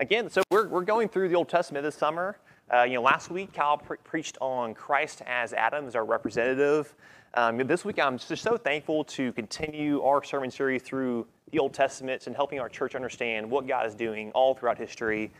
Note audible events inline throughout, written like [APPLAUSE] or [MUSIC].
again, so we're, we're going through the Old Testament this summer. Uh, you know, last week Kyle pre- preached on Christ as Adam as our representative. Um, this week I'm just so thankful to continue our sermon series through the Old Testament and helping our church understand what God is doing all throughout history.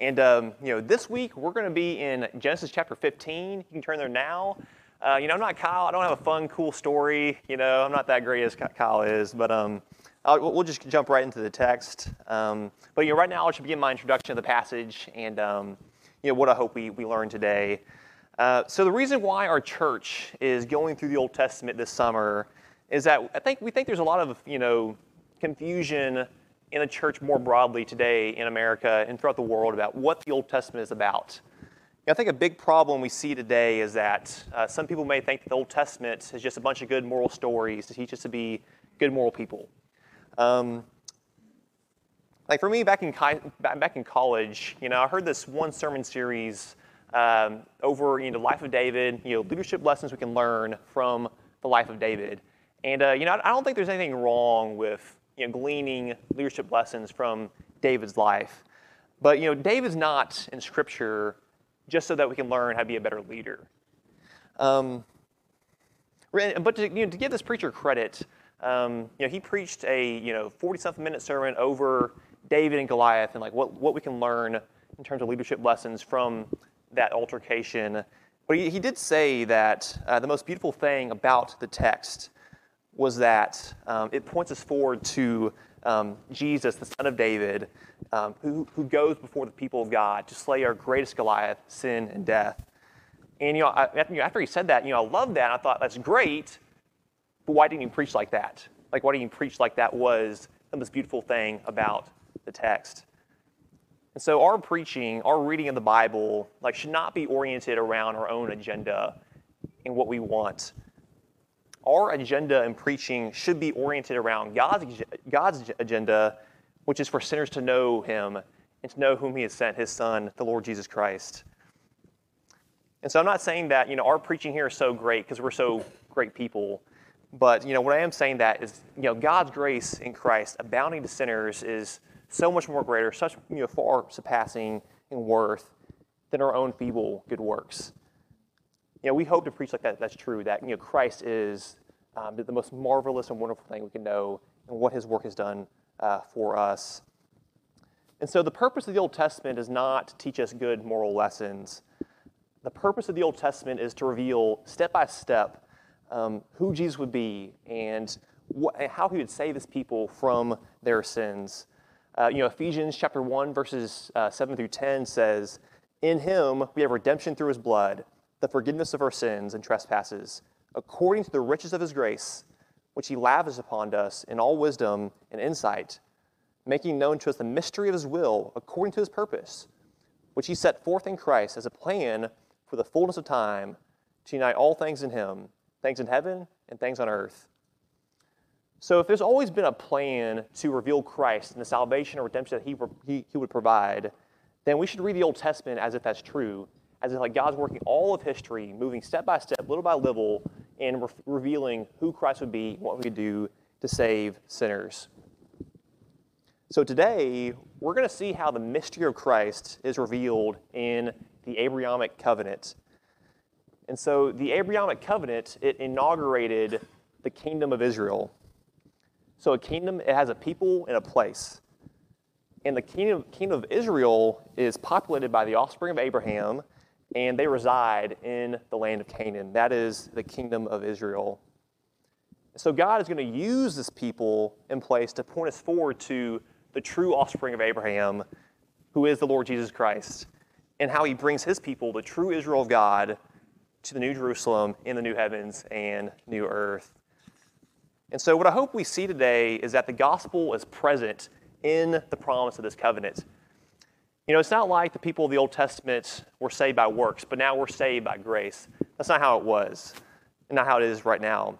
And um, you know, this week we're going to be in Genesis chapter 15. You can turn there now. Uh, you know, I'm not Kyle. I don't have a fun, cool story. You know, I'm not that great as Kyle is, but um, I'll, we'll just jump right into the text. Um, but you know, right now I should begin my introduction of the passage and um, you know what I hope we, we learn today. Uh, so the reason why our church is going through the Old Testament this summer is that I think we think there's a lot of you know confusion in the church more broadly today in America and throughout the world about what the Old Testament is about. You know, I think a big problem we see today is that uh, some people may think that the Old Testament is just a bunch of good moral stories to teach us to be good moral people. Um, like for me, back in, back in college, you know, I heard this one sermon series um, over you know, the life of David, you know, leadership lessons we can learn from the life of David. And uh, you know, I don't think there's anything wrong with you know, gleaning leadership lessons from David's life. But you know, David's not in Scripture just so that we can learn how to be a better leader. Um, but to, you know, to give this preacher credit, um, you know, he preached a you know 40-something minute sermon over David and Goliath and like what, what we can learn in terms of leadership lessons from that altercation. But he, he did say that uh, the most beautiful thing about the text was that um, it points us forward to um, Jesus, the son of David, um, who, who goes before the people of God to slay our greatest Goliath, sin and death. And you know, I, after he said that, you know, I love that. I thought that's great, but why didn't he preach like that? Like, why didn't he preach like that was the most beautiful thing about the text? And so our preaching, our reading of the Bible, like should not be oriented around our own agenda and what we want. Our agenda in preaching should be oriented around God's, God's agenda, which is for sinners to know Him and to know whom He has sent, His Son, the Lord Jesus Christ. And so I'm not saying that you know our preaching here is so great because we're so great people, but you know what I am saying that is you know God's grace in Christ abounding to sinners is so much more greater, such you know, far surpassing in worth than our own feeble good works. You know, we hope to preach like that. That's true. That you know, Christ is um, the most marvelous and wonderful thing we can know, and what His work has done uh, for us. And so, the purpose of the Old Testament is not to teach us good moral lessons. The purpose of the Old Testament is to reveal step by step um, who Jesus would be and how He would save His people from their sins. Uh, you know, Ephesians chapter 1, verses uh, 7 through 10 says, In him we have redemption through his blood, the forgiveness of our sins and trespasses, according to the riches of his grace, which he lavished upon us in all wisdom and insight, making known to us the mystery of his will according to his purpose, which he set forth in Christ as a plan for the fullness of time to unite all things in him, things in heaven and things on earth so, if there's always been a plan to reveal Christ and the salvation or redemption that he, he, he would provide, then we should read the Old Testament as if that's true, as if like God's working all of history, moving step by step, little by little, and re- revealing who Christ would be, what we could do to save sinners. So today, we're going to see how the mystery of Christ is revealed in the Abrahamic covenant. And so the Abrahamic covenant, it inaugurated the kingdom of Israel. So a kingdom, it has a people and a place. And the kingdom, kingdom of Israel is populated by the offspring of Abraham, and they reside in the land of Canaan. That is the kingdom of Israel. So God is going to use this people in place to point us forward to the true offspring of Abraham, who is the Lord Jesus Christ, and how he brings his people, the true Israel of God, to the New Jerusalem in the new heavens and new earth. And so, what I hope we see today is that the gospel is present in the promise of this covenant. You know, it's not like the people of the Old Testament were saved by works, but now we're saved by grace. That's not how it was, and not how it is right now.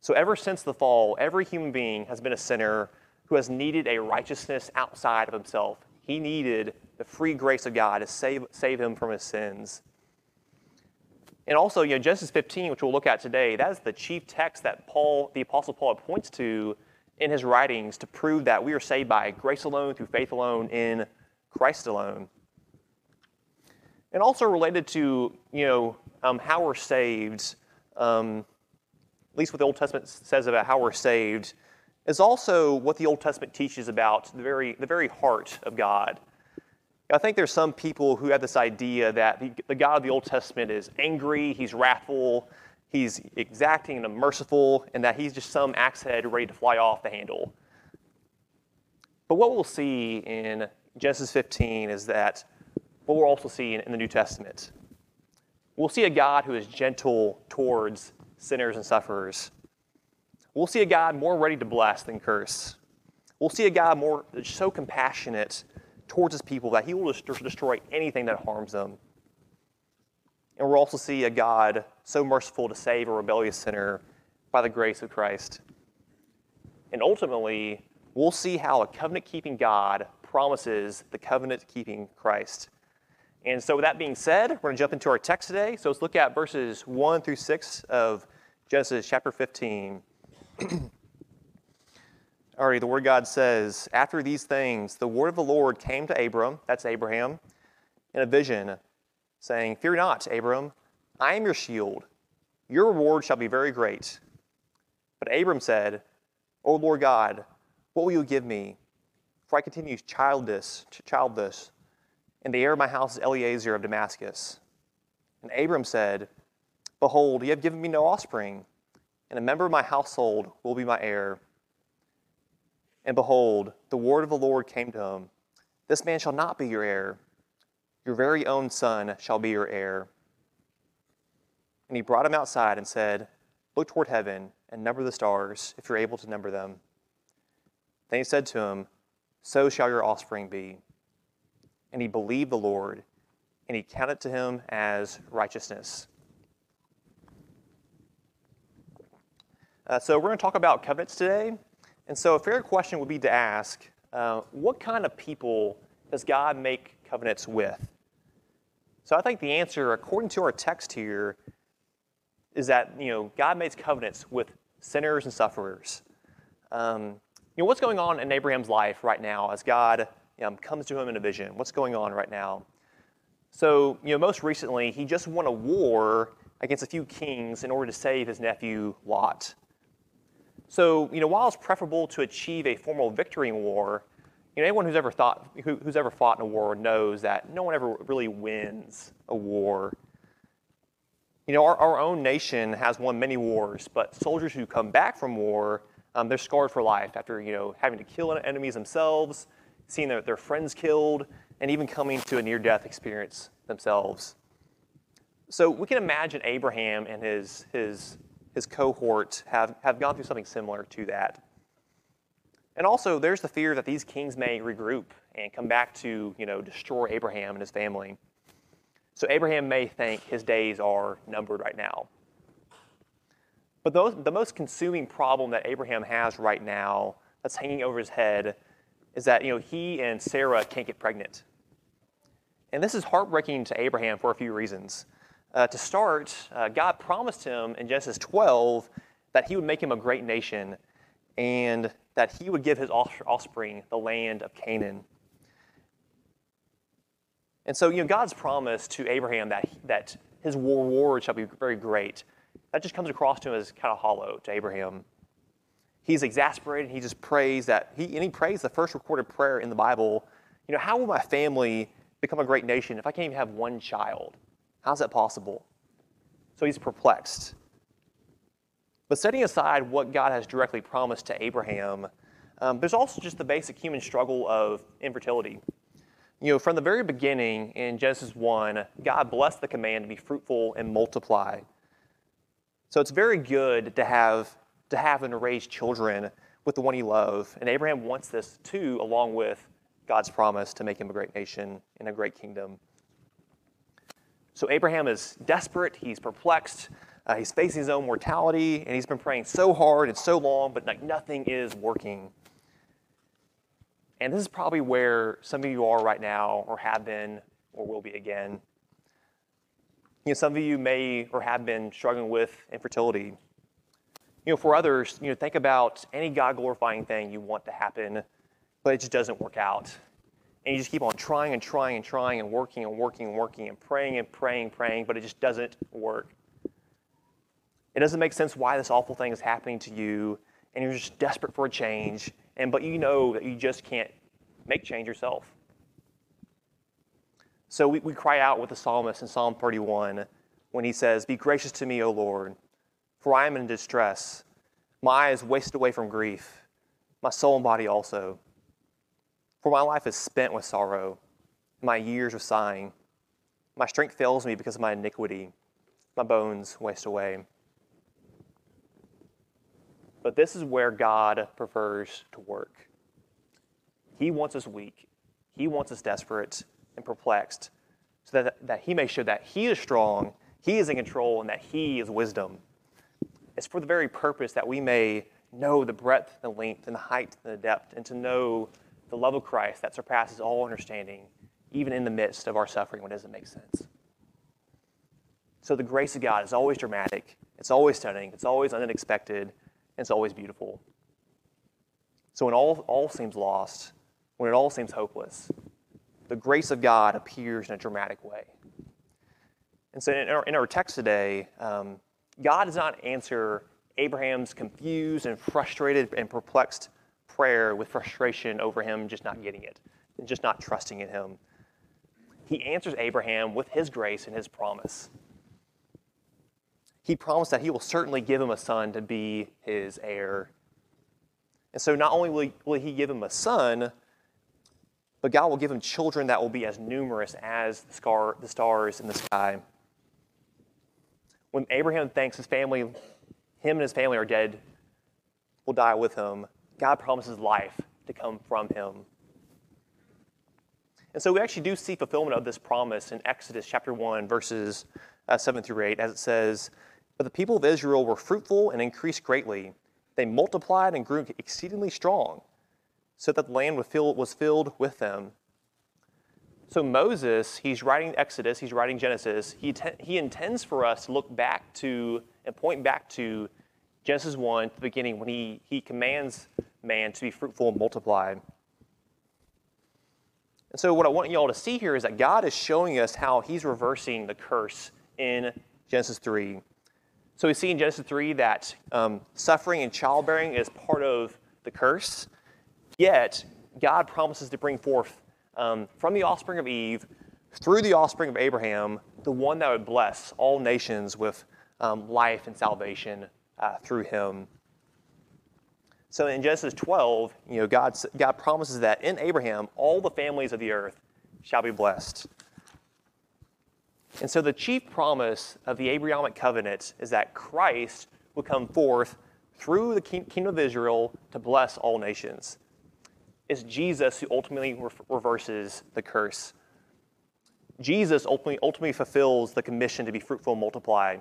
So, ever since the fall, every human being has been a sinner who has needed a righteousness outside of himself. He needed the free grace of God to save, save him from his sins. And also, you know, Genesis 15, which we'll look at today, that is the chief text that Paul, the Apostle Paul, points to in his writings to prove that we are saved by grace alone, through faith alone, in Christ alone. And also related to, you know, um, how we're saved, um, at least what the Old Testament says about how we're saved, is also what the Old Testament teaches about the very, the very heart of God. I think there's some people who have this idea that the, the God of the Old Testament is angry, he's wrathful, he's exacting and merciful, and that he's just some axe head ready to fly off the handle. But what we'll see in Genesis 15 is that what we'll also see in, in the New Testament. We'll see a God who is gentle towards sinners and sufferers. We'll see a God more ready to bless than curse. We'll see a God more so compassionate towards his people that he will destroy anything that harms them. And we'll also see a God so merciful to save a rebellious sinner by the grace of Christ. And ultimately, we'll see how a covenant keeping God promises the covenant keeping Christ. And so, with that being said, we're going to jump into our text today. So, let's look at verses 1 through 6 of Genesis chapter 15. [CLEARS THROAT] Alrighty, the word God says, After these things, the word of the Lord came to Abram, that's Abraham, in a vision, saying, Fear not, Abram, I am your shield. Your reward shall be very great. But Abram said, O Lord God, what will you give me? For I continue childless, childless, and the heir of my house is Eliezer of Damascus. And Abram said, Behold, you have given me no offspring, and a member of my household will be my heir. And behold, the word of the Lord came to him This man shall not be your heir, your very own son shall be your heir. And he brought him outside and said, Look toward heaven and number the stars, if you're able to number them. Then he said to him, So shall your offspring be. And he believed the Lord, and he counted to him as righteousness. Uh, so, we're going to talk about covenants today. And so, a fair question would be to ask uh, what kind of people does God make covenants with? So, I think the answer, according to our text here, is that you know God makes covenants with sinners and sufferers. Um, you know what's going on in Abraham's life right now as God know, comes to him in a vision. What's going on right now? So you know, most recently he just won a war against a few kings in order to save his nephew Lot. So, you know, while it's preferable to achieve a formal victory in war, you know, anyone who's ever thought, who, who's ever fought in a war knows that no one ever really wins a war. You know, our, our own nation has won many wars, but soldiers who come back from war, um, they're scarred for life after, you know, having to kill enemies themselves, seeing their, their friends killed, and even coming to a near-death experience themselves. So we can imagine Abraham and his, his his cohort have, have gone through something similar to that. And also, there's the fear that these kings may regroup and come back to, you know, destroy Abraham and his family. So Abraham may think his days are numbered right now. But those, the most consuming problem that Abraham has right now that's hanging over his head is that, you know, he and Sarah can't get pregnant. And this is heartbreaking to Abraham for a few reasons. Uh, to start, uh, God promised him in Genesis 12 that he would make him a great nation and that he would give his offspring the land of Canaan. And so, you know, God's promise to Abraham that, that his reward shall be very great, that just comes across to him as kind of hollow to Abraham. He's exasperated. He just prays that, he, and he prays the first recorded prayer in the Bible. You know, how will my family become a great nation if I can't even have one child? How's that possible? So he's perplexed. But setting aside what God has directly promised to Abraham, um, there's also just the basic human struggle of infertility. You know, from the very beginning in Genesis 1, God blessed the command to be fruitful and multiply. So it's very good to have to have and raise children with the one you love. And Abraham wants this too, along with God's promise to make him a great nation and a great kingdom. So Abraham is desperate, he's perplexed, uh, he's facing his own mortality, and he's been praying so hard and so long, but like nothing is working. And this is probably where some of you are right now, or have been, or will be again. You know, some of you may or have been struggling with infertility. You know, for others, you know, think about any God glorifying thing you want to happen, but it just doesn't work out. And you just keep on trying and trying and trying and working and working and working and praying and praying praying, but it just doesn't work. It doesn't make sense why this awful thing is happening to you, and you're just desperate for a change, and but you know that you just can't make change yourself. So we, we cry out with the psalmist in Psalm 31 when he says, Be gracious to me, O Lord, for I am in distress. My eyes waste away from grief, my soul and body also. For my life is spent with sorrow, my years with sighing. My strength fails me because of my iniquity, my bones waste away. But this is where God prefers to work. He wants us weak, He wants us desperate and perplexed, so that, that He may show that He is strong, He is in control, and that He is wisdom. It's for the very purpose that we may know the breadth, the length, and the height, and the depth, and to know the love of Christ that surpasses all understanding, even in the midst of our suffering when it doesn't make sense. So the grace of God is always dramatic, it's always stunning, it's always unexpected, and it's always beautiful. So when all, all seems lost, when it all seems hopeless, the grace of God appears in a dramatic way. And so in our, in our text today, um, God does not answer Abraham's confused and frustrated and perplexed prayer with frustration over him just not getting it and just not trusting in him. He answers Abraham with his grace and his promise he promised that he will certainly give him a son to be his heir. And so not only will he, will he give him a son, but God will give him children that will be as numerous as the, scar, the stars in the sky. When Abraham thinks his family, him and his family are dead, will die with him, God promises life to come from him. And so we actually do see fulfillment of this promise in Exodus chapter 1, verses uh, 7 through 8, as it says, but the people of Israel were fruitful and increased greatly. They multiplied and grew exceedingly strong, so that the land was filled with them. So Moses, he's writing Exodus, he's writing Genesis. He, he intends for us to look back to and point back to Genesis 1, the beginning, when he, he commands man to be fruitful and multiply. And so, what I want you all to see here is that God is showing us how He's reversing the curse in Genesis 3. So we see in Genesis 3 that um, suffering and childbearing is part of the curse, yet God promises to bring forth um, from the offspring of Eve, through the offspring of Abraham, the one that would bless all nations with um, life and salvation uh, through him. So in Genesis 12, you know, God, God promises that in Abraham, all the families of the earth shall be blessed. And so the chief promise of the Abrahamic covenant is that Christ would come forth through the kingdom of Israel to bless all nations. It's Jesus who ultimately reverses the curse. Jesus ultimately, ultimately fulfills the commission to be fruitful and multiply,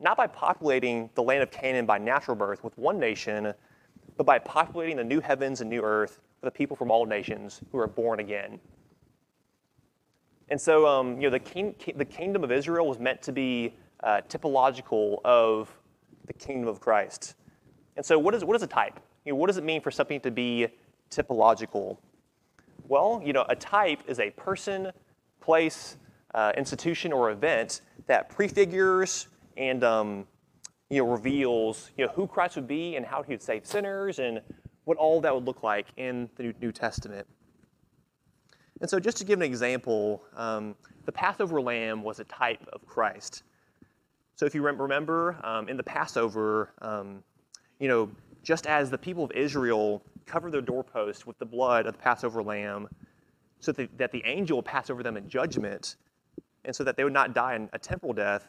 not by populating the land of Canaan by natural birth with one nation, but by populating the new heavens and new earth for the people from all nations who are born again. And so, um, you know, the, king, the kingdom of Israel was meant to be uh, typological of the kingdom of Christ. And so, what is, what is a type? You know, what does it mean for something to be typological? Well, you know, a type is a person, place, uh, institution, or event that prefigures and um, you know, reveals you know, who Christ would be and how he would save sinners and what all that would look like in the New Testament. And so, just to give an example, um, the Passover lamb was a type of Christ. So, if you remember um, in the Passover, um, you know, just as the people of Israel covered their doorpost with the blood of the Passover lamb, so that the, that the angel would pass over them in judgment, and so that they would not die in a temporal death,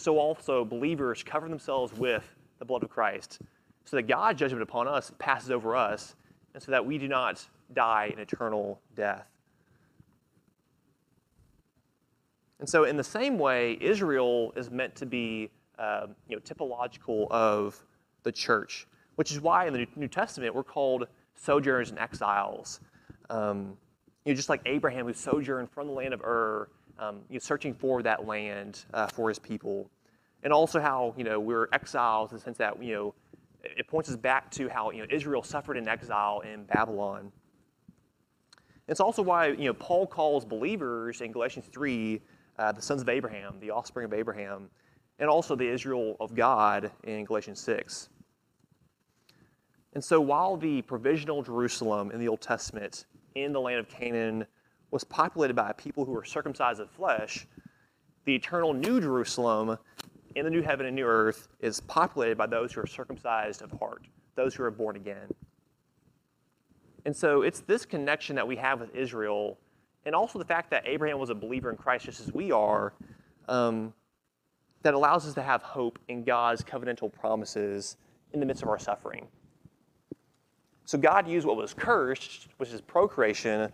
so also believers cover themselves with the blood of Christ, so that God's judgment upon us passes over us, and so that we do not die in eternal death. And so, in the same way, Israel is meant to be uh, you know, typological of the church, which is why in the New Testament we're called sojourners and exiles. Um, you know, just like Abraham who sojourned from the land of Ur, um, you know, searching for that land uh, for his people. And also how you know, we're exiles in the sense that you know, it points us back to how you know, Israel suffered in exile in Babylon. It's also why you know Paul calls believers in Galatians 3 uh, the sons of Abraham, the offspring of Abraham, and also the Israel of God in Galatians 6. And so while the provisional Jerusalem in the Old Testament in the land of Canaan was populated by people who were circumcised of flesh, the eternal New Jerusalem in the new heaven and new earth is populated by those who are circumcised of heart, those who are born again. And so it's this connection that we have with Israel, and also the fact that Abraham was a believer in Christ just as we are, um, that allows us to have hope in God's covenantal promises in the midst of our suffering. So God used what was cursed, which is procreation,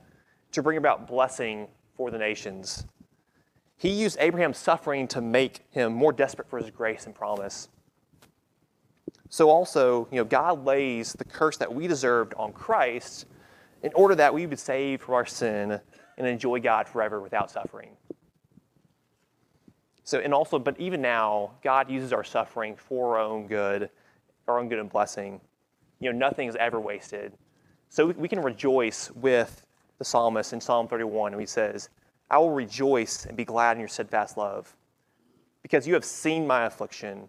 to bring about blessing for the nations. He used Abraham's suffering to make him more desperate for his grace and promise. So also, you know, God lays the curse that we deserved on Christ in order that we would be saved from our sin and enjoy God forever without suffering. So, and also, but even now, God uses our suffering for our own good, our own good and blessing. You know, nothing is ever wasted. So we can rejoice with the psalmist in Psalm 31, and he says, I will rejoice and be glad in your steadfast love, because you have seen my affliction.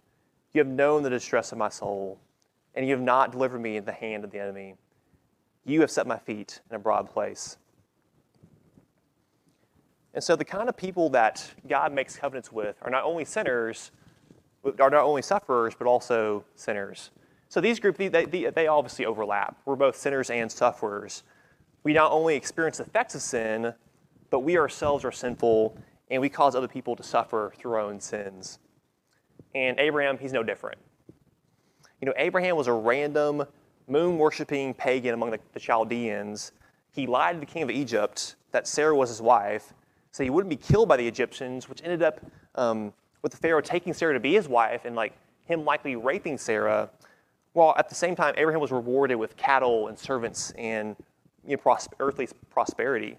You have known the distress of my soul, and you have not delivered me in the hand of the enemy. You have set my feet in a broad place. And so, the kind of people that God makes covenants with are not only sinners, are not only sufferers, but also sinners. So, these groups, they, they, they obviously overlap. We're both sinners and sufferers. We not only experience the effects of sin, but we ourselves are sinful and we cause other people to suffer through our own sins. And Abraham, he's no different. You know, Abraham was a random moon worshiping pagan among the, the Chaldeans. He lied to the king of Egypt that Sarah was his wife, so he wouldn't be killed by the Egyptians, which ended up um, with the Pharaoh taking Sarah to be his wife and like him likely raping Sarah. While at the same time, Abraham was rewarded with cattle and servants and you know, pros- earthly prosperity.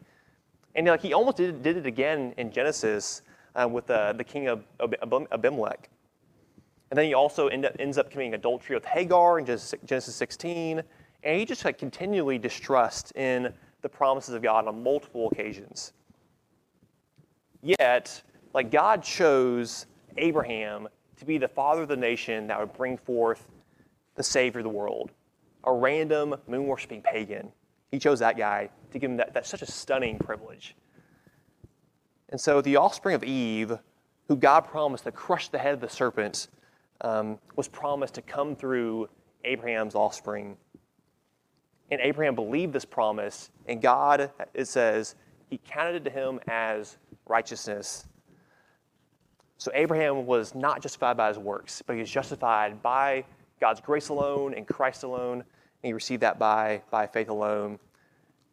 And like he almost did, did it again in Genesis uh, with uh, the king of Abimelech. And then he also end up, ends up committing adultery with Hagar in Genesis 16. And he just like continually distrust in the promises of God on multiple occasions. Yet, like God chose Abraham to be the father of the nation that would bring forth the Savior of the world, a random moon worshiping pagan. He chose that guy to give him that, that's such a stunning privilege. And so the offspring of Eve, who God promised to crush the head of the serpent, um, was promised to come through Abraham's offspring. And Abraham believed this promise, and God, it says, he counted it to him as righteousness. So Abraham was not justified by his works, but he was justified by God's grace alone and Christ alone, and you receive that by, by faith alone.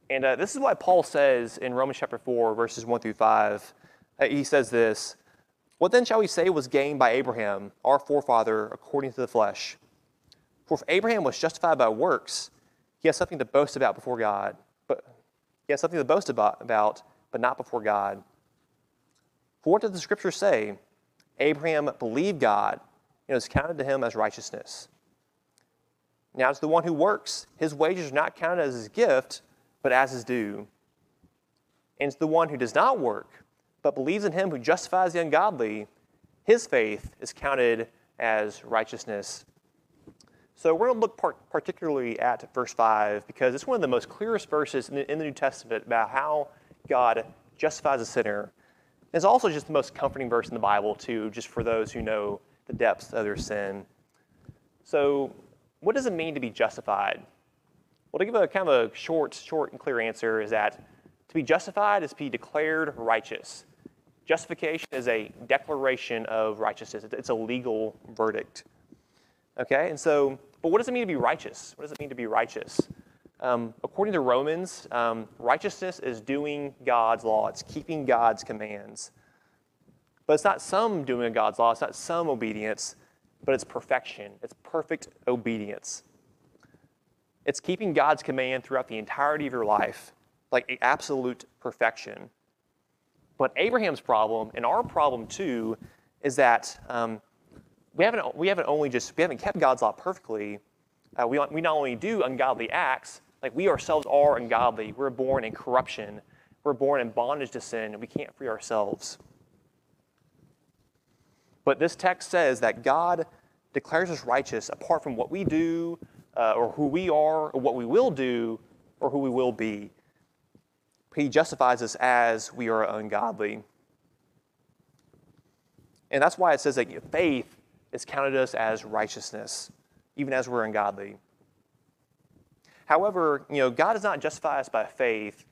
And uh, this is why Paul says in Romans chapter 4, verses 1 through 5, uh, he says this What then shall we say was gained by Abraham, our forefather, according to the flesh? For if Abraham was justified by works, he has something to boast about before God. But he has something to boast about, about but not before God. For what does the scripture say? Abraham believed God, and it was counted to him as righteousness. Now, to the one who works, his wages are not counted as his gift but as his due. And to the one who does not work, but believes in him who justifies the ungodly, his faith is counted as righteousness. So we're going to look part- particularly at verse 5 because it's one of the most clearest verses in the, in the New Testament about how God justifies a sinner. It's also just the most comforting verse in the Bible, too, just for those who know the depths of their sin. So, what does it mean to be justified? Well, to give a kind of a short, short and clear answer is that to be justified is to be declared righteous. Justification is a declaration of righteousness. It's a legal verdict. Okay, and so, but what does it mean to be righteous? What does it mean to be righteous? Um, according to Romans, um, righteousness is doing God's law. It's keeping God's commands. But it's not some doing of God's law. It's not some obedience, but it's perfection. It's perfect obedience. It's keeping God's command throughout the entirety of your life, like absolute perfection. But Abraham's problem, and our problem too, is that um, we, haven't, we haven't only just, we haven't kept God's law perfectly. Uh, we, we not only do ungodly acts, Like we ourselves are ungodly. We're born in corruption. We're born in bondage to sin, and we can't free ourselves. But this text says that God declares us righteous apart from what we do, uh, or who we are, or what we will do, or who we will be. He justifies us as we are ungodly. And that's why it says that faith is counted us as righteousness, even as we're ungodly. However, you know, God does not justify us by faith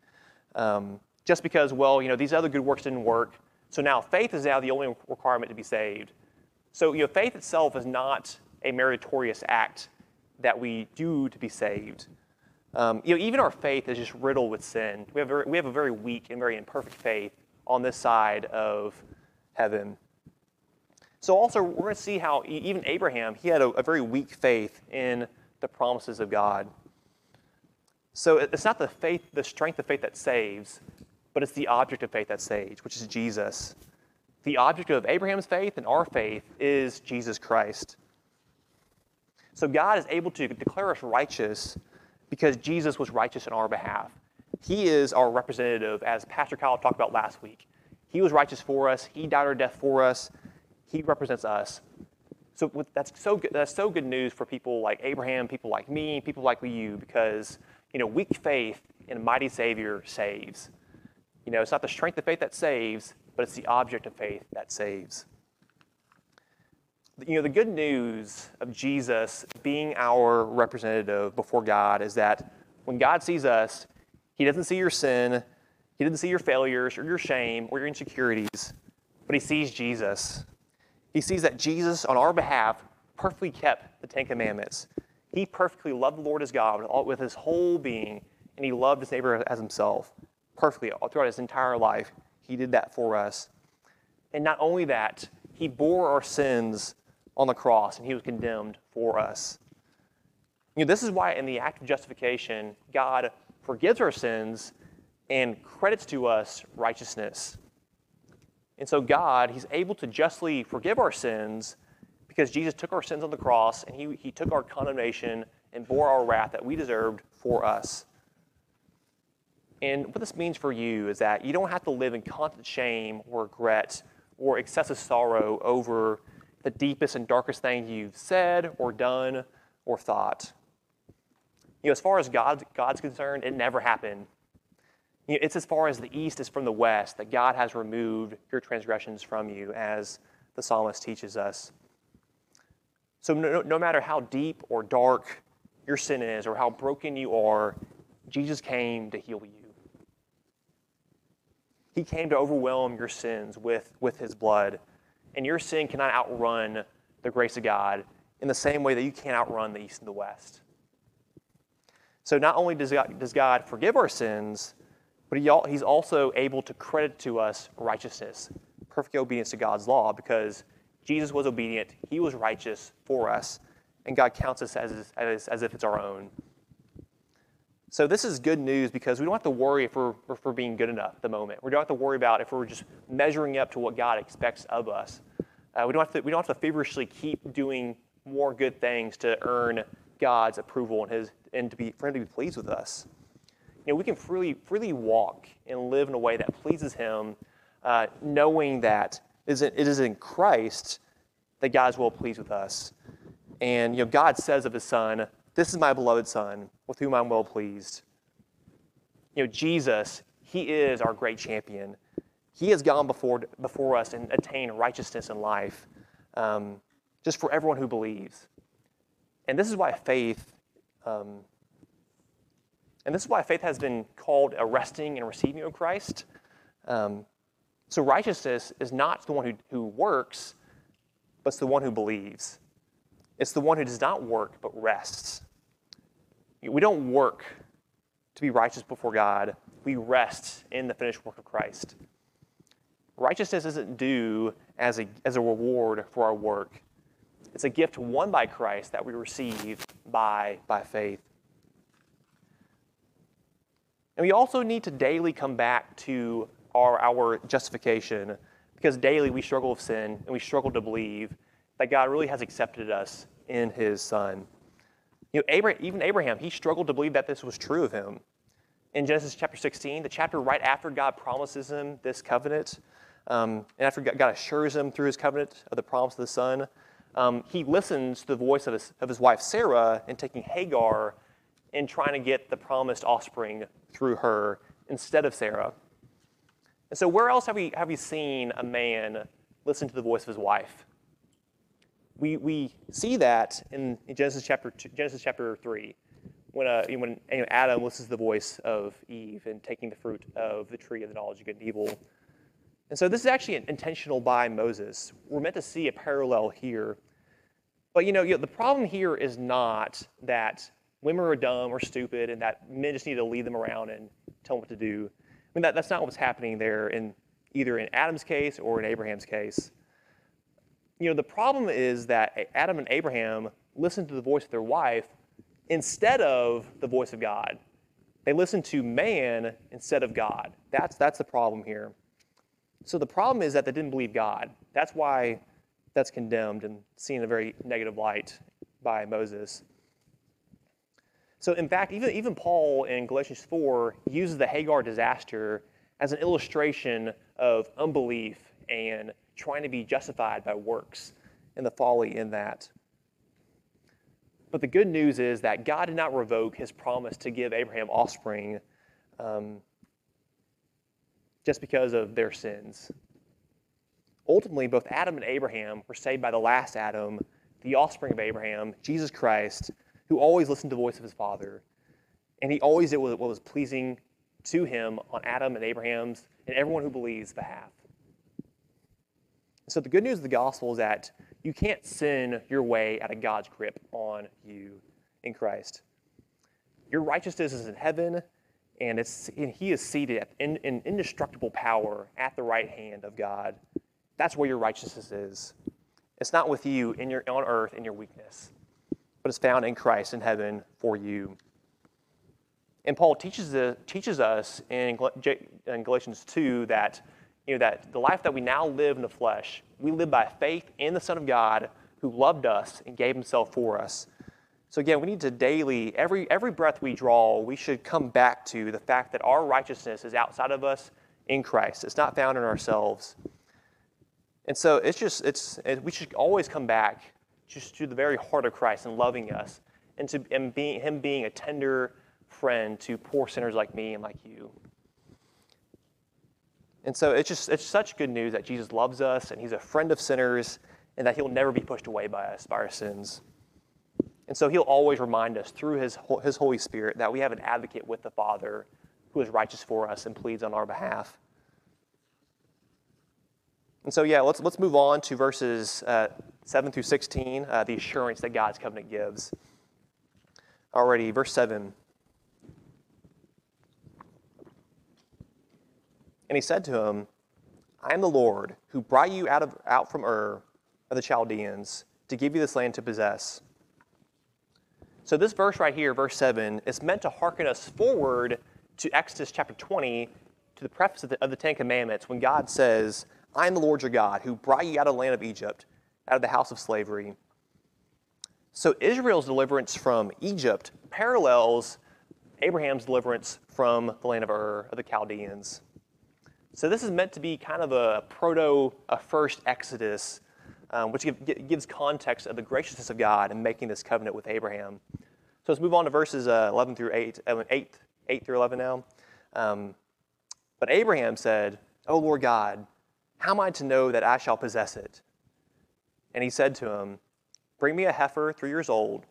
um, just because, well, you know, these other good works didn't work. So now faith is now the only requirement to be saved. So, you know, faith itself is not a meritorious act that we do to be saved. Um, you know, even our faith is just riddled with sin. We have, very, we have a very weak and very imperfect faith on this side of heaven. So also, we're going to see how even Abraham, he had a, a very weak faith in the promises of God. So it's not the faith, the strength of faith that saves, but it's the object of faith that saves, which is Jesus. The object of Abraham's faith and our faith is Jesus Christ. So God is able to declare us righteous because Jesus was righteous on our behalf. He is our representative, as Pastor Kyle talked about last week. He was righteous for us, He died our death for us, He represents us. So that's so good, that's so good news for people like Abraham, people like me, people like you, because you know, weak faith in a mighty Savior saves. You know, it's not the strength of faith that saves, but it's the object of faith that saves. You know, the good news of Jesus being our representative before God is that when God sees us, He doesn't see your sin, He doesn't see your failures or your shame or your insecurities, but He sees Jesus. He sees that Jesus, on our behalf, perfectly kept the Ten Commandments. He perfectly loved the Lord his God with his whole being, and he loved his neighbor as himself perfectly all throughout his entire life. He did that for us. And not only that, he bore our sins on the cross, and he was condemned for us. You know, this is why in the act of justification, God forgives our sins and credits to us righteousness. And so God, he's able to justly forgive our sins because Jesus took our sins on the cross and he, he took our condemnation and bore our wrath that we deserved for us. And what this means for you is that you don't have to live in constant shame or regret or excessive sorrow over the deepest and darkest thing you've said or done or thought. You know, as far as God, God's concerned, it never happened. You know, it's as far as the east is from the west that God has removed your transgressions from you, as the psalmist teaches us. So, no, no matter how deep or dark your sin is or how broken you are, Jesus came to heal you. He came to overwhelm your sins with, with his blood. And your sin cannot outrun the grace of God in the same way that you can't outrun the east and the west. So not only does God, does God forgive our sins, but he, He's also able to credit to us righteousness, perfect obedience to God's law, because Jesus was obedient, he was righteous for us, and God counts us as, as, as if it's our own. So this is good news because we don't have to worry if we're, if we're being good enough at the moment. We don't have to worry about if we're just measuring up to what God expects of us. Uh, we, don't have to, we don't have to feverishly keep doing more good things to earn God's approval and, his, and to be, for Him to be pleased with us. You know, we can freely, freely walk and live in a way that pleases Him, uh, knowing that it is in Christ that God's well pleased with us. And you know, God says of his son, This is my beloved son, with whom I'm well pleased. You know, Jesus, he is our great champion. He has gone before, before us and attained righteousness in life, um, just for everyone who believes. And this is why faith, um, and this is why faith has been called a resting and receiving of Christ. Um, so righteousness is not the one who, who works, but it's the one who believes. It's the one who does not work, but rests. We don't work to be righteous before God, we rest in the finished work of Christ. Righteousness isn't due as a, as a reward for our work. It's a gift won by Christ that we receive by, by faith. And we also need to daily come back to our, our justification because daily we struggle with sin and we struggle to believe that God really has accepted us in His Son. You know, Abraham, even Abraham, he struggled to believe that this was true of him. In Genesis chapter 16, the chapter right after God promises him this covenant, um, and after God assures him through his covenant of the promise of the Son, um, he listens to the voice of his, of his wife Sarah in taking Hagar and trying to get the promised offspring through her instead of Sarah. And so, where else have we, have we seen a man listen to the voice of his wife? We, we see that in, Genesis, chapter two, Genesis chapter 3, when, uh, when Adam listens to the voice of Eve and taking the fruit of the tree of the knowledge of good and evil. And so, this is actually intentional by Moses. We're meant to see a parallel here. But you know, you know the problem here is not that women are dumb or stupid and that men just need to lead them around and tell them what to do. I mean, that, that's not what's happening there in either in Adam's case or in Abraham's case. You know, the problem is that Adam and Abraham listened to the voice of their wife instead of the voice of God. They listened to man instead of God. That's, that's the problem here. So the problem is that they didn't believe God. That's why that's condemned and seen in a very negative light by Moses. So, in fact, even, even Paul in Galatians 4 uses the Hagar disaster as an illustration of unbelief and trying to be justified by works and the folly in that. But the good news is that God did not revoke his promise to give Abraham offspring um, just because of their sins. Ultimately, both Adam and Abraham were saved by the last Adam, the offspring of Abraham, Jesus Christ, who always listened to the voice of his father. And he always did what was pleasing to him on Adam and Abraham's and everyone who believes behalf. So the good news of the gospel is that you can't sin your way out of God's grip on you in Christ. Your righteousness is in heaven, and, it's, and he is seated in, in indestructible power at the right hand of God. That's where your righteousness is. It's not with you in your, on earth in your weakness but it's found in Christ in heaven for you. And Paul teaches, the, teaches us in, in Galatians 2 that, you know, that the life that we now live in the flesh, we live by faith in the Son of God who loved us and gave himself for us. So again, we need to daily, every, every breath we draw, we should come back to the fact that our righteousness is outside of us in Christ. It's not found in ourselves. And so it's just, it's, it, we should always come back just to the very heart of Christ and loving us, and to and being, Him being a tender friend to poor sinners like me and like you. And so it's just it's such good news that Jesus loves us and He's a friend of sinners and that He'll never be pushed away by us, by our sins. And so He'll always remind us through His, His Holy Spirit that we have an advocate with the Father who is righteous for us and pleads on our behalf. And so, yeah, let's, let's move on to verses uh, 7 through 16, uh, the assurance that God's covenant gives. Already, verse 7. And he said to him, I am the Lord who brought you out, of, out from Ur of the Chaldeans to give you this land to possess. So, this verse right here, verse 7, is meant to hearken us forward to Exodus chapter 20, to the preface of the, of the Ten Commandments, when God says, I am the Lord your God who brought you out of the land of Egypt, out of the house of slavery. So Israel's deliverance from Egypt parallels Abraham's deliverance from the land of Ur of the Chaldeans. So this is meant to be kind of a proto, a first Exodus, um, which give, gives context of the graciousness of God in making this covenant with Abraham. So let's move on to verses uh, 11 through 8, uh, 8, 8 through 11 now. Um, but Abraham said, O Lord God, how am I to know that I shall possess it? And he said to him, Bring me a heifer three years old,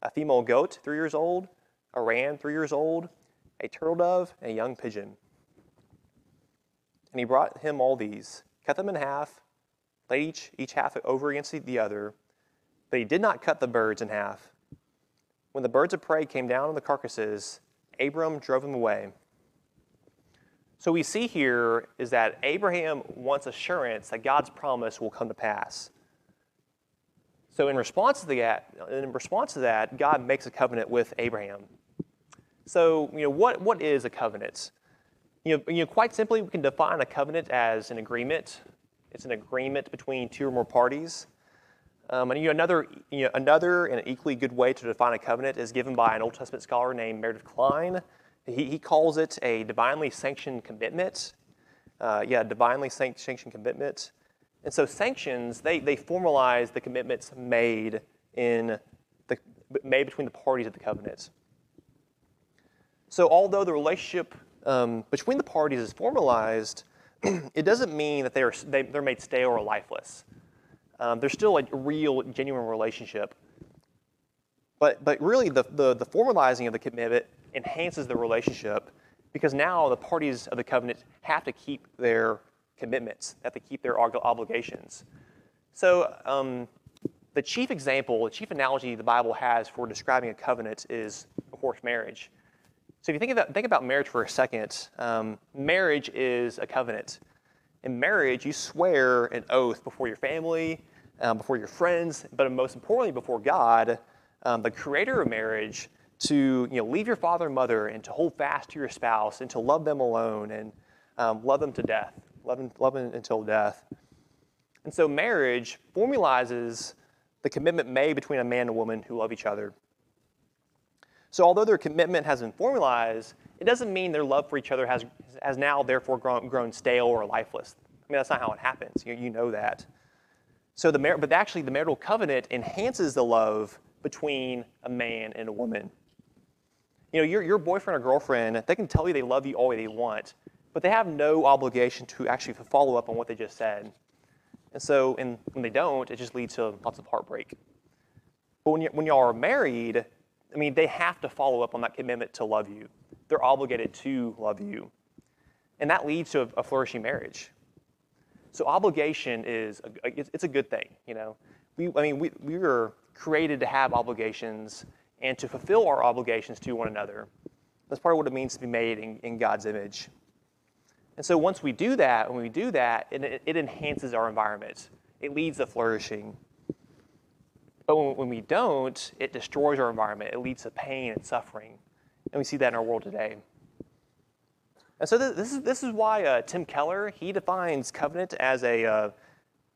a female goat three years old, a ram three years old, a turtle dove, and a young pigeon. And he brought him all these, cut them in half, laid each, each half over against the other, but he did not cut the birds in half. When the birds of prey came down on the carcasses, Abram drove them away. So we see here is that Abraham wants assurance that God's promise will come to pass. So in response to that, in response to that, God makes a covenant with Abraham. So you know what, what is a covenant? You know, you know, quite simply, we can define a covenant as an agreement. It's an agreement between two or more parties. Um, and you know, another, you know, another and an equally good way to define a covenant is given by an Old Testament scholar named Meredith Kline. He, he calls it a divinely sanctioned commitment. Uh, yeah, divinely sanctioned commitment. And so sanctions, they, they formalize the commitments made in the, made between the parties of the covenant. So although the relationship um, between the parties is formalized, [CLEARS THROAT] it doesn't mean that they are, they, they're made stale or lifeless. Um, there's still a real, genuine relationship. But, but really, the, the, the formalizing of the commitment enhances the relationship because now the parties of the covenant have to keep their commitments, have to keep their obligations. So, um, the chief example, the chief analogy the Bible has for describing a covenant is, of course, marriage. So, if you think about, think about marriage for a second, um, marriage is a covenant. In marriage, you swear an oath before your family, um, before your friends, but most importantly, before God, um, the creator of marriage, to you know, leave your father and mother and to hold fast to your spouse and to love them alone and um, love them to death, love them, love them until death. And so marriage formalizes the commitment made between a man and a woman who love each other. So although their commitment has been formalized, it doesn't mean their love for each other has, has now therefore grown, grown stale or lifeless. I mean, that's not how it happens. You, you know that. So the mar- but actually, the marital covenant enhances the love between a man and a woman. You know, your, your boyfriend or girlfriend, they can tell you they love you all they want, but they have no obligation to actually follow up on what they just said. And so and when they don't, it just leads to lots of heartbreak. But when, you, when y'all are married, I mean, they have to follow up on that commitment to love you. They're obligated to love you. And that leads to a, a flourishing marriage. So obligation is, a, it's a good thing, you know. We, I mean, we, we were created to have obligations and to fulfill our obligations to one another. That's part of what it means to be made in, in God's image. And so once we do that, when we do that, it, it enhances our environment. It leads to flourishing. But when, when we don't, it destroys our environment. It leads to pain and suffering. And we see that in our world today. And so this, is, this is why uh, Tim Keller, he defines covenant as a, uh,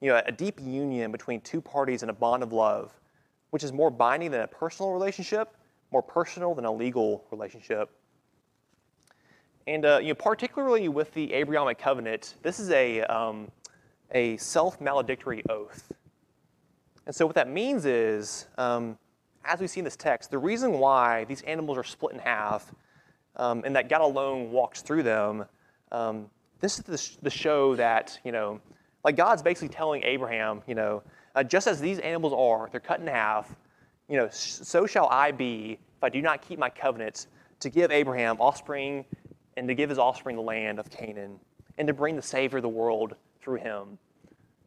you know, a deep union between two parties in a bond of love which is more binding than a personal relationship, more personal than a legal relationship. And uh, you know, particularly with the Abrahamic covenant, this is a, um, a self-maledictory oath. And so what that means is, um, as we see in this text, the reason why these animals are split in half um, and that God alone walks through them, um, this is the, the show that, you know, like God's basically telling Abraham, you know, uh, just as these animals are, they're cut in half, you know, so shall I be if I do not keep my covenants to give Abraham offspring and to give his offspring the land of Canaan and to bring the Savior of the world through him.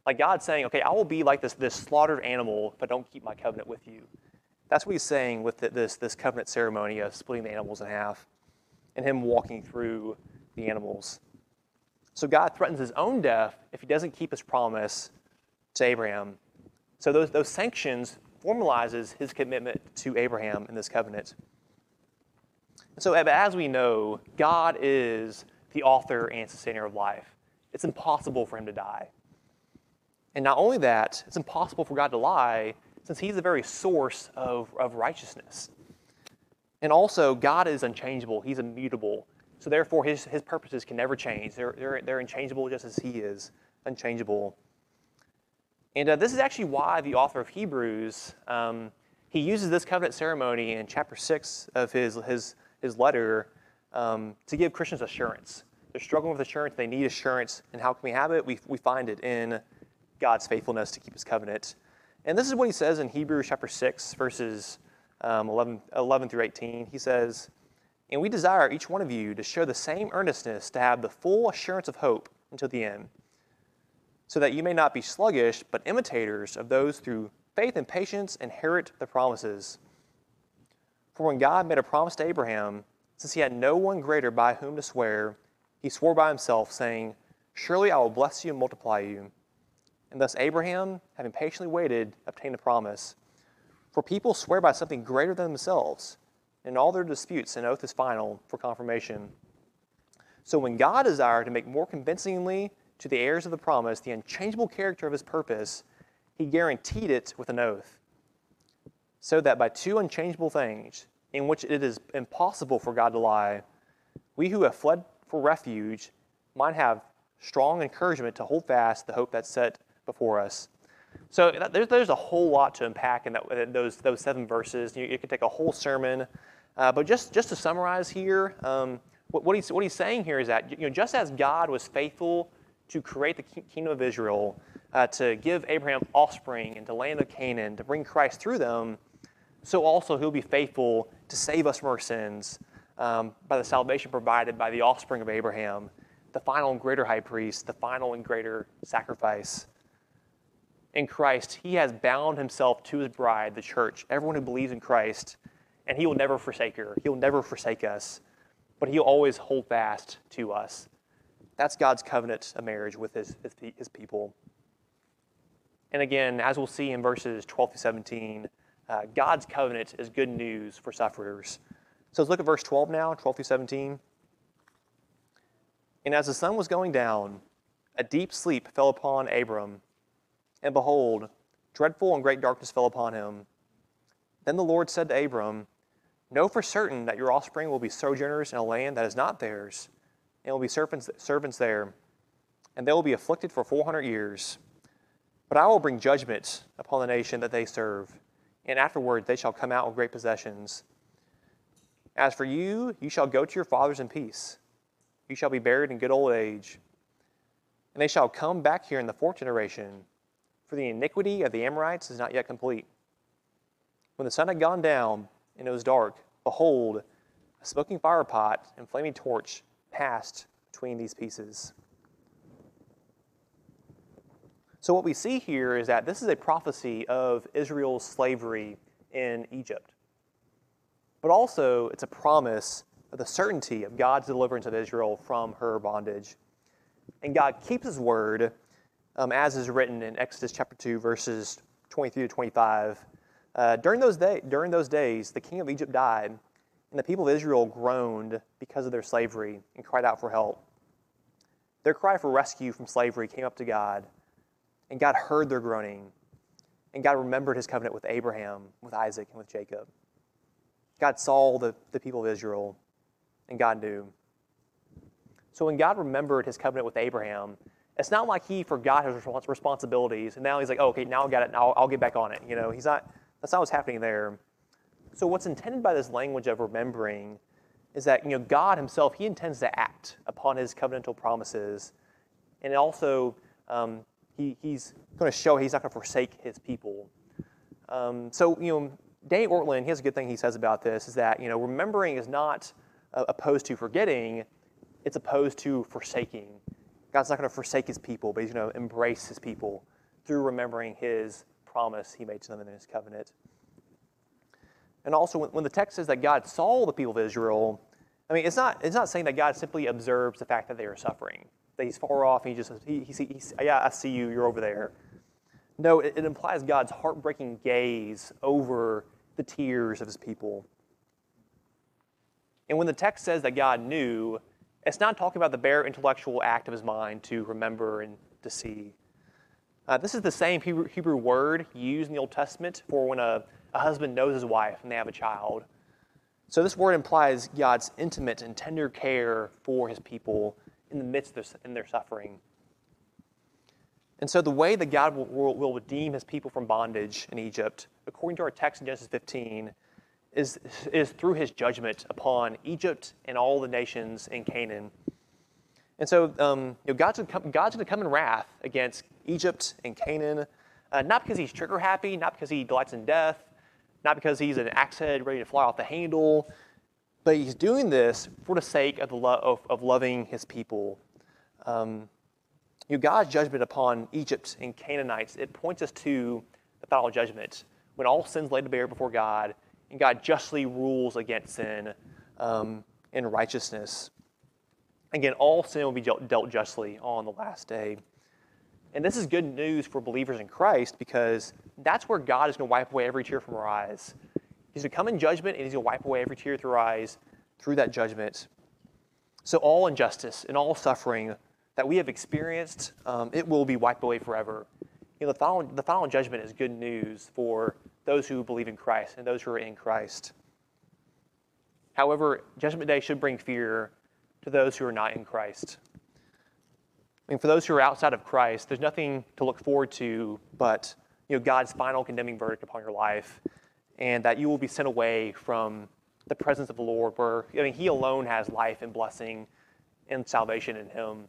Like God saying, okay, I will be like this, this slaughtered animal if I don't keep my covenant with you. That's what he's saying with the, this, this covenant ceremony of splitting the animals in half and him walking through the animals. So God threatens his own death if he doesn't keep his promise to Abraham. So those, those sanctions formalizes his commitment to Abraham in this covenant. And So as we know, God is the author and sustainer of life. It's impossible for him to die. And not only that, it's impossible for God to lie since he's the very source of, of righteousness. And also, God is unchangeable, he's immutable. So therefore, his, his purposes can never change. They're, they're, they're unchangeable just as he is unchangeable. And uh, this is actually why the author of Hebrews, um, he uses this covenant ceremony in chapter 6 of his, his, his letter um, to give Christians assurance. They're struggling with assurance, they need assurance. And how can we have it? We, we find it in God's faithfulness to keep his covenant. And this is what he says in Hebrews chapter 6, verses um, 11, 11 through 18. He says, And we desire each one of you to show the same earnestness to have the full assurance of hope until the end so that you may not be sluggish, but imitators of those through faith and patience inherit the promises. For when God made a promise to Abraham, since he had no one greater by whom to swear, he swore by himself, saying, Surely I will bless you and multiply you. And thus Abraham, having patiently waited, obtained the promise. For people swear by something greater than themselves. In all their disputes, an oath is final for confirmation. So when God desired to make more convincingly to the heirs of the promise the unchangeable character of his purpose, he guaranteed it with an oath, so that by two unchangeable things, in which it is impossible for God to lie, we who have fled for refuge might have strong encouragement to hold fast the hope that's set before us. So there's, there's a whole lot to unpack in, that, those, those seven verses. You, you could take a whole sermon. Uh, but just, just to summarize here, um, what, what, he's, what he's saying here is that you know, just as God was faithful to create the kingdom of Israel, uh, to give Abraham offspring and to land of Canaan, to bring Christ through them, so also he'll be faithful to save us from our sins um, by the salvation provided by the offspring of Abraham, the final and greater high priest, the final and greater sacrifice. In Christ, he has bound himself to his bride, the church, everyone who believes in Christ, and he will never forsake her. He'll never forsake us, but he'll always hold fast to us. That's God's covenant of marriage with his, his, his people. And again, as we'll see in verses 12 to 17, uh, God's covenant is good news for sufferers. So let's look at verse 12 now, 12 through 17. And as the sun was going down, a deep sleep fell upon Abram, and behold, dreadful and great darkness fell upon him. Then the Lord said to Abram, Know for certain that your offspring will be sojourners in a land that is not theirs, and will be servants, servants there, and they will be afflicted for 400 years. But I will bring judgment upon the nation that they serve, and afterward they shall come out with great possessions. As for you, you shall go to your fathers in peace. You shall be buried in good old age. And they shall come back here in the fourth generation, for the iniquity of the Amorites is not yet complete. When the sun had gone down and it was dark, behold, a smoking firepot and flaming torch passed between these pieces. So, what we see here is that this is a prophecy of Israel's slavery in Egypt. But also, it's a promise of the certainty of God's deliverance of Israel from her bondage. And God keeps his word, um, as is written in Exodus chapter 2, verses 23 to 25. Uh, during, those day, during those days, the king of Egypt died, and the people of Israel groaned because of their slavery and cried out for help. Their cry for rescue from slavery came up to God and God heard their groaning. And God remembered his covenant with Abraham, with Isaac, and with Jacob. God saw the, the people of Israel, and God knew. So when God remembered his covenant with Abraham, it's not like he forgot his responsibilities and now he's like, oh, okay, now I got it, now I'll, I'll get back on it. You know, he's not, that's not what's happening there. So what's intended by this language of remembering is that, you know, God himself, he intends to act upon his covenantal promises and also um, he, he's going to show he's not going to forsake his people. Um, so, you know, Danny Ortlund, he has a good thing he says about this is that, you know, remembering is not uh, opposed to forgetting, it's opposed to forsaking. God's not going to forsake his people, but he's going to embrace his people through remembering his promise he made to them in his covenant. And also, when, the text says that God saw the people of Israel, I mean, it's not, it's not saying that God simply observes the fact that they are suffering that he's far off and he just says, he, he, he, yeah, I see you, you're over there. No, it, it implies God's heartbreaking gaze over the tears of his people. And when the text says that God knew, it's not talking about the bare intellectual act of his mind to remember and to see. Uh, this is the same Hebrew, word used in the Old Testament for when a, a husband knows his wife and they have a child. So this word implies God's intimate and tender care for his people in the midst of their, in their suffering. And so, the way that God will, will redeem his people from bondage in Egypt, according to our text in Genesis 15, is, is through his judgment upon Egypt and all the nations in Canaan. And so, um, you know, God's going to come in wrath against Egypt and Canaan, uh, not because he's trigger happy, not because he delights in death, not because he's an axe head ready to fly off the handle, but he's doing this for the sake of, the lo- of, of loving his people. Um, you know, God's judgment upon Egypt and Canaanites, it points us to the final judgment when all sin's laid to bear before God and God justly rules against sin um, in righteousness. Again, all sin will be dealt justly on the last day. And this is good news for believers in Christ because that's where God is going to wipe away every tear from our eyes. He's going to come in judgment and he's going to wipe away every tear through our eyes through that judgment. So, all injustice and all suffering that we have experienced, um, it will be wiped away forever. you know, the final, the final judgment is good news for those who believe in Christ and those who are in Christ. However, Judgment Day should bring fear to those who are not in Christ. I mean, for those who are outside of Christ, there's nothing to look forward to but you know, God's final condemning verdict upon your life, and that you will be sent away from the presence of the Lord, where I mean, He alone has life and blessing and salvation in Him.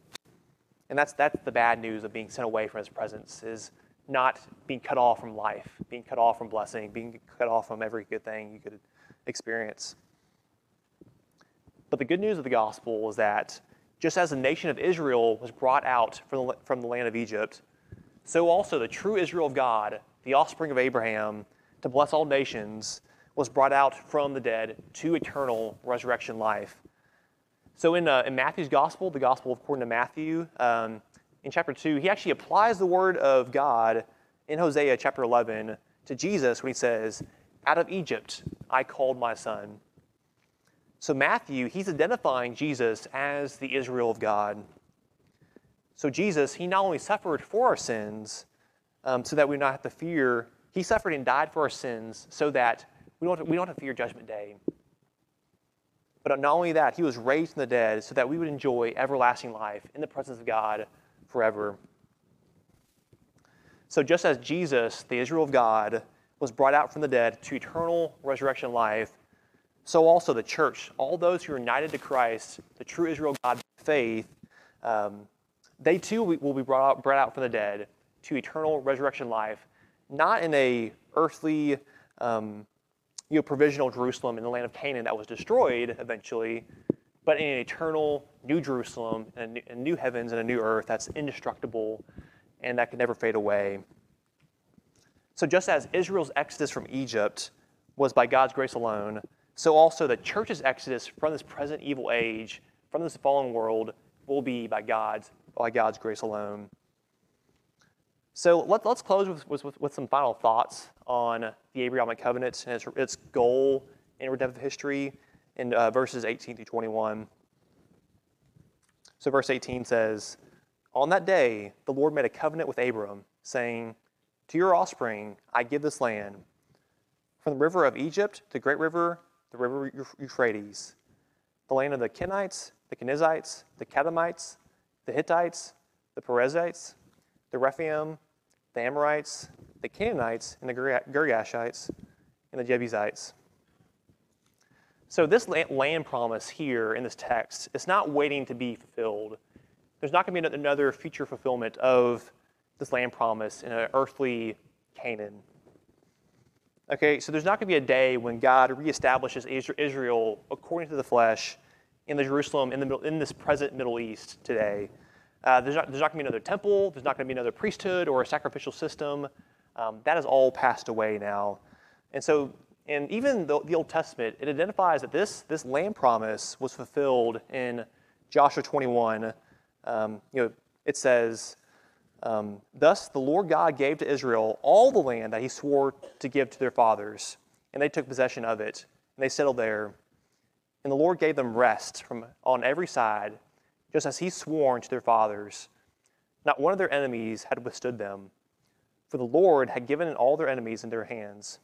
And that's, that's the bad news of being sent away from His presence, is not being cut off from life, being cut off from blessing, being cut off from every good thing you could experience. But the good news of the gospel is that just as the nation of Israel was brought out from the, from the land of Egypt, so also the true Israel of God, the offspring of Abraham, to bless all nations, was brought out from the dead to eternal resurrection life. So in, uh, in Matthew's gospel, the gospel according to Matthew, um, in chapter 2, he actually applies the word of God in Hosea chapter 11 to Jesus when he says, Out of Egypt I called my son. So Matthew, he's identifying Jesus as the Israel of God. So Jesus, he not only suffered for our sins um, so that we not have to fear, he suffered and died for our sins so that we don't, we don't have to fear judgment day. But not only that, he was raised from the dead so that we would enjoy everlasting life in the presence of God forever. So just as Jesus, the Israel of God, was brought out from the dead to eternal resurrection life, so also the church, all those who are united to Christ, the true Israel God faith, um, they too will be brought out, brought out from the dead to eternal resurrection life, not in a earthly, um, you know, provisional Jerusalem in the land of Canaan that was destroyed eventually, but in an eternal new Jerusalem and a new heavens and a new earth that's indestructible and that can never fade away. So just as Israel's exodus from Egypt was by God's grace alone, so also the church's exodus from this present evil age, from this fallen world, will be by God's, by God's grace alone. So let, us close with, with, with, some final thoughts on the Abrahamic covenant and its, its goal in redemptive history in uh, verses 18 through 21. So, verse 18 says, On that day, the Lord made a covenant with Abram, saying, To your offspring I give this land, from the river of Egypt, the great river the river Euphrates, the land of the Kenites, the Kenizzites, the Kadmonites, the Hittites, the Perizzites, the Rephaim, the Amorites, the Canaanites, and the Girgashites, and the Jebusites. So this land promise here in this text is not waiting to be fulfilled. There's not going to be another future fulfillment of this land promise in an earthly Canaan. Okay, so there's not going to be a day when God reestablishes Israel according to the flesh in the Jerusalem, in, the in this present Middle East today. Uh, there's, not, there's not going to be another temple, there's not going to be another priesthood or a sacrificial system. Um, that has all passed away now. And so, and even the, the Old Testament, it identifies that this, this land promise was fulfilled in Joshua 21. Um, you know, it says, um, Thus the Lord God gave to Israel all the land that he swore to give to their fathers, and they took possession of it, and they settled there. And the Lord gave them rest from on every side, just as he sworn to their fathers. Not one of their enemies had withstood them, for the Lord had given all their enemies in their hands.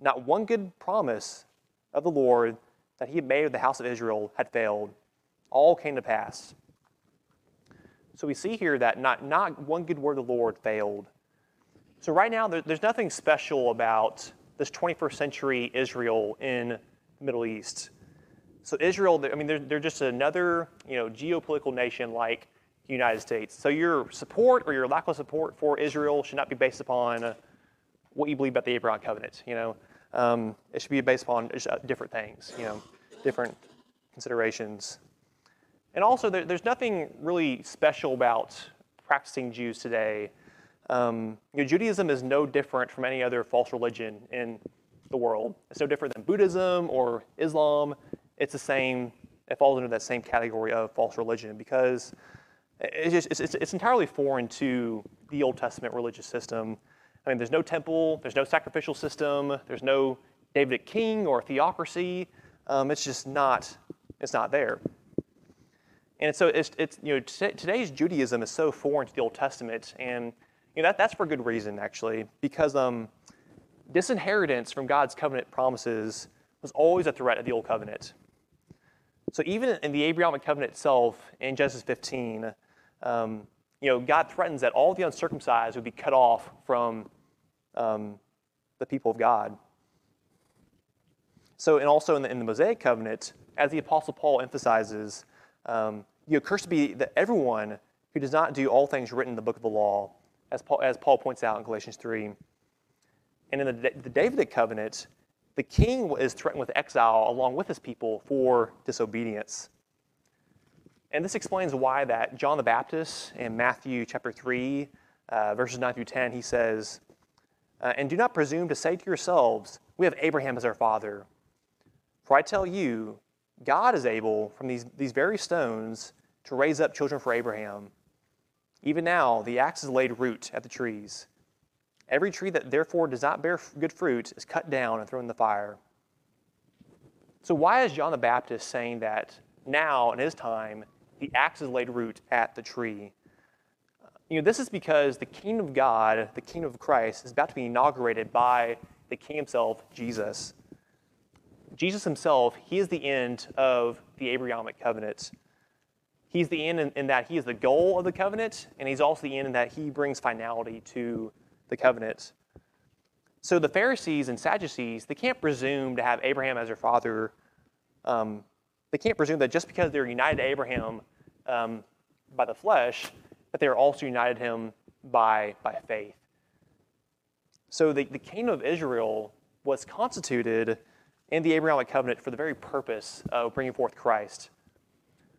Not one good promise of the Lord that he had made of the house of Israel had failed. All came to pass. So we see here that not, not one good word of the Lord failed. So right now, there, there's nothing special about this 21st century Israel in the Middle East. So Israel, I mean, they're, they're just another, you know, geopolitical nation like the United States. So your support or your lack of support for Israel should not be based upon what you believe about the Abraham covenant. You know, um, it should be based upon uh, different things. You know, different considerations. And also, there, there's nothing really special about practicing Jews today. Um, you know, Judaism is no different from any other false religion in the world. It's no different than Buddhism or Islam. It's the same. It falls under that same category of false religion because it's just it's, it's entirely foreign to the Old Testament religious system. I mean, there's no temple, there's no sacrificial system, there's no Davidic king or theocracy. Um, it's just not. It's not there. And so it's, it's you know, t- today's Judaism is so foreign to the Old Testament. And you know, that, that's for good reason, actually, because um, disinheritance from God's covenant promises was always a threat of the old covenant. So even in the Abrahamic covenant itself, in Genesis 15, um, you know, God threatens that all the uncircumcised would be cut off from um, the people of God. So, and also in the, in the Mosaic covenant, as the Apostle Paul emphasizes, um, you know, cursed be that everyone who does not do all things written in the book of the law, as Paul, as Paul points out in Galatians 3. And in the, the Davidic covenant, the king is threatened with exile along with his people for disobedience. And this explains why that John the Baptist in Matthew chapter 3, uh, verses 9 through 10, he says, uh, And do not presume to say to yourselves, We have Abraham as our father. For I tell you, God is able from these, these very stones to raise up children for Abraham. Even now, the axe is laid root at the trees. Every tree that therefore does not bear good fruit is cut down and thrown in the fire. So, why is John the Baptist saying that now, in his time, the axe is laid root at the tree? You know, this is because the kingdom of God, the kingdom of Christ, is about to be inaugurated by the king himself, Jesus. Jesus himself, he is the end of the Abrahamic covenant. He's the end in, in, that he is the goal of the covenant, and he's also the end in that he brings finality to the covenant. So the Pharisees and Sadducees, they can't presume to have Abraham as their father. Um, they can't presume that just because they're united to Abraham um, by the flesh, that they're also united him by, by faith. So the, the kingdom of Israel was constituted in the Abrahamic covenant for the very purpose of bringing forth Christ.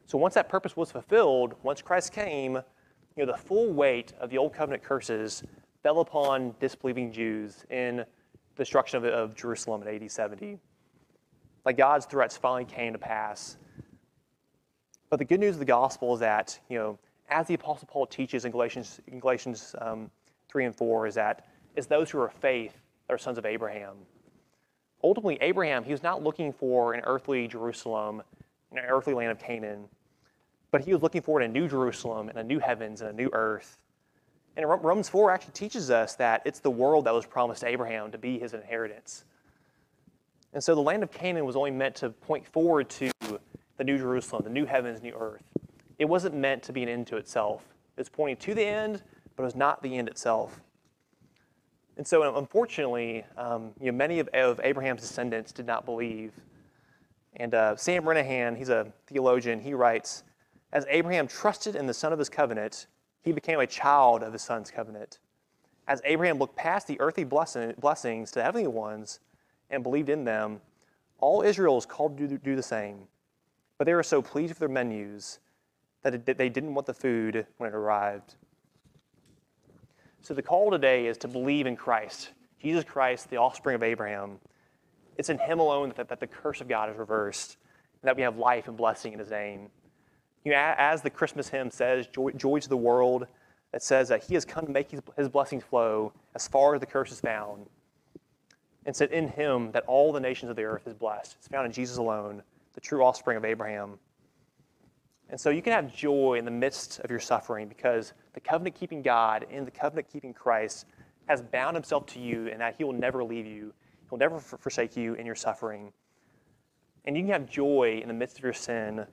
So once that purpose was fulfilled, once Christ came, you know, the full weight of the old covenant curses fell upon disbelieving Jews in the destruction of, of Jerusalem in AD 70. Like God's threats finally came to pass. But the good news of the gospel is that, you know, as the Apostle Paul teaches in Galatians, in Galatians um, 3 and 4, is that it's those who are faith that are sons of Abraham. Ultimately, Abraham, he was not looking for an earthly Jerusalem, an earthly land of Canaan, but he was looking for a new Jerusalem and a new heavens and a new earth and Romans 4 actually teaches us that it's the world that was promised to Abraham to be his inheritance. And so the land of Canaan was only meant to point forward to the new Jerusalem, the new heavens, new earth. It wasn't meant to be an end to itself. It's pointing to the end, but it was not the end itself. And so, unfortunately, um, you know, many of, of, Abraham's descendants did not believe. And uh, Sam Renihan, he's a theologian, he writes, As Abraham trusted in the Son of his covenant, he became a child of his son's covenant. As Abraham looked past the earthly blessing, blessings to the heavenly ones and believed in them, all Israel is called to do the same. But they were so pleased with their menus that they didn't want the food when it arrived. So the call today is to believe in Christ, Jesus Christ, the offspring of Abraham. It's in him alone that, that the curse of God is reversed, and that we have life and blessing in his name. You know, as the Christmas hymn says, joy, joy to the world, it says that he has come to make his, his blessings flow as far as the curse is found. And said in him that all the nations of the earth is blessed. It's found in Jesus alone, the true offspring of Abraham. And so you can have joy in the midst of your suffering because the covenant keeping God in the covenant keeping Christ has bound himself to you and that he will never leave you. He'll never forsake you in your suffering. And you can have joy in the midst of your sin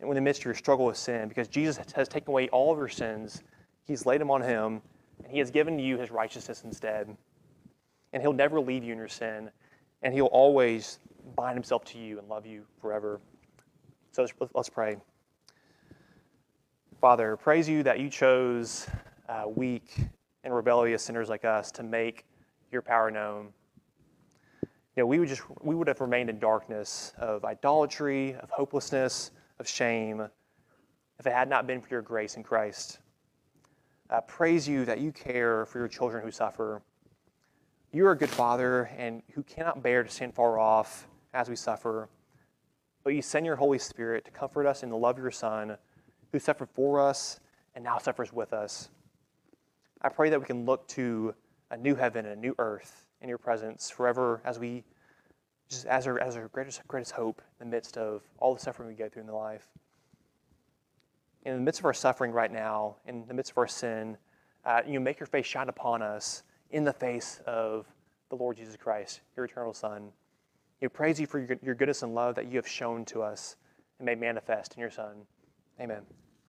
and in the midst of your struggle with sin, because Jesus has taken away all of your sins, He's laid them on Him, and He has given you His righteousness instead. And He'll never leave you in your sin, and He'll always bind Himself to you and love you forever. So let's, let's pray. Father, praise you that you chose uh, weak and rebellious sinners like us to make your power known. You know, we would just we would have remained in darkness of idolatry, of hopelessness, of shame if it had not been for your grace in Christ. I praise you that you care for your children who suffer. You are a good father and who cannot bear to stand far off as we suffer. But you send your Holy Spirit to comfort us in the love of your Son, who suffered for us and now suffers with us. I pray that we can look to a new heaven and a new earth in your presence forever as we just as our, as our greatest, greatest hope in the midst of all the suffering we go through in the life. In the midst of our suffering right now, in the midst of our sin, uh, you make your face shine upon us in the face of the Lord Jesus Christ, your eternal Son. Know, praise you for your, your goodness and love that you have shown to us and made manifest in your Son. Amen.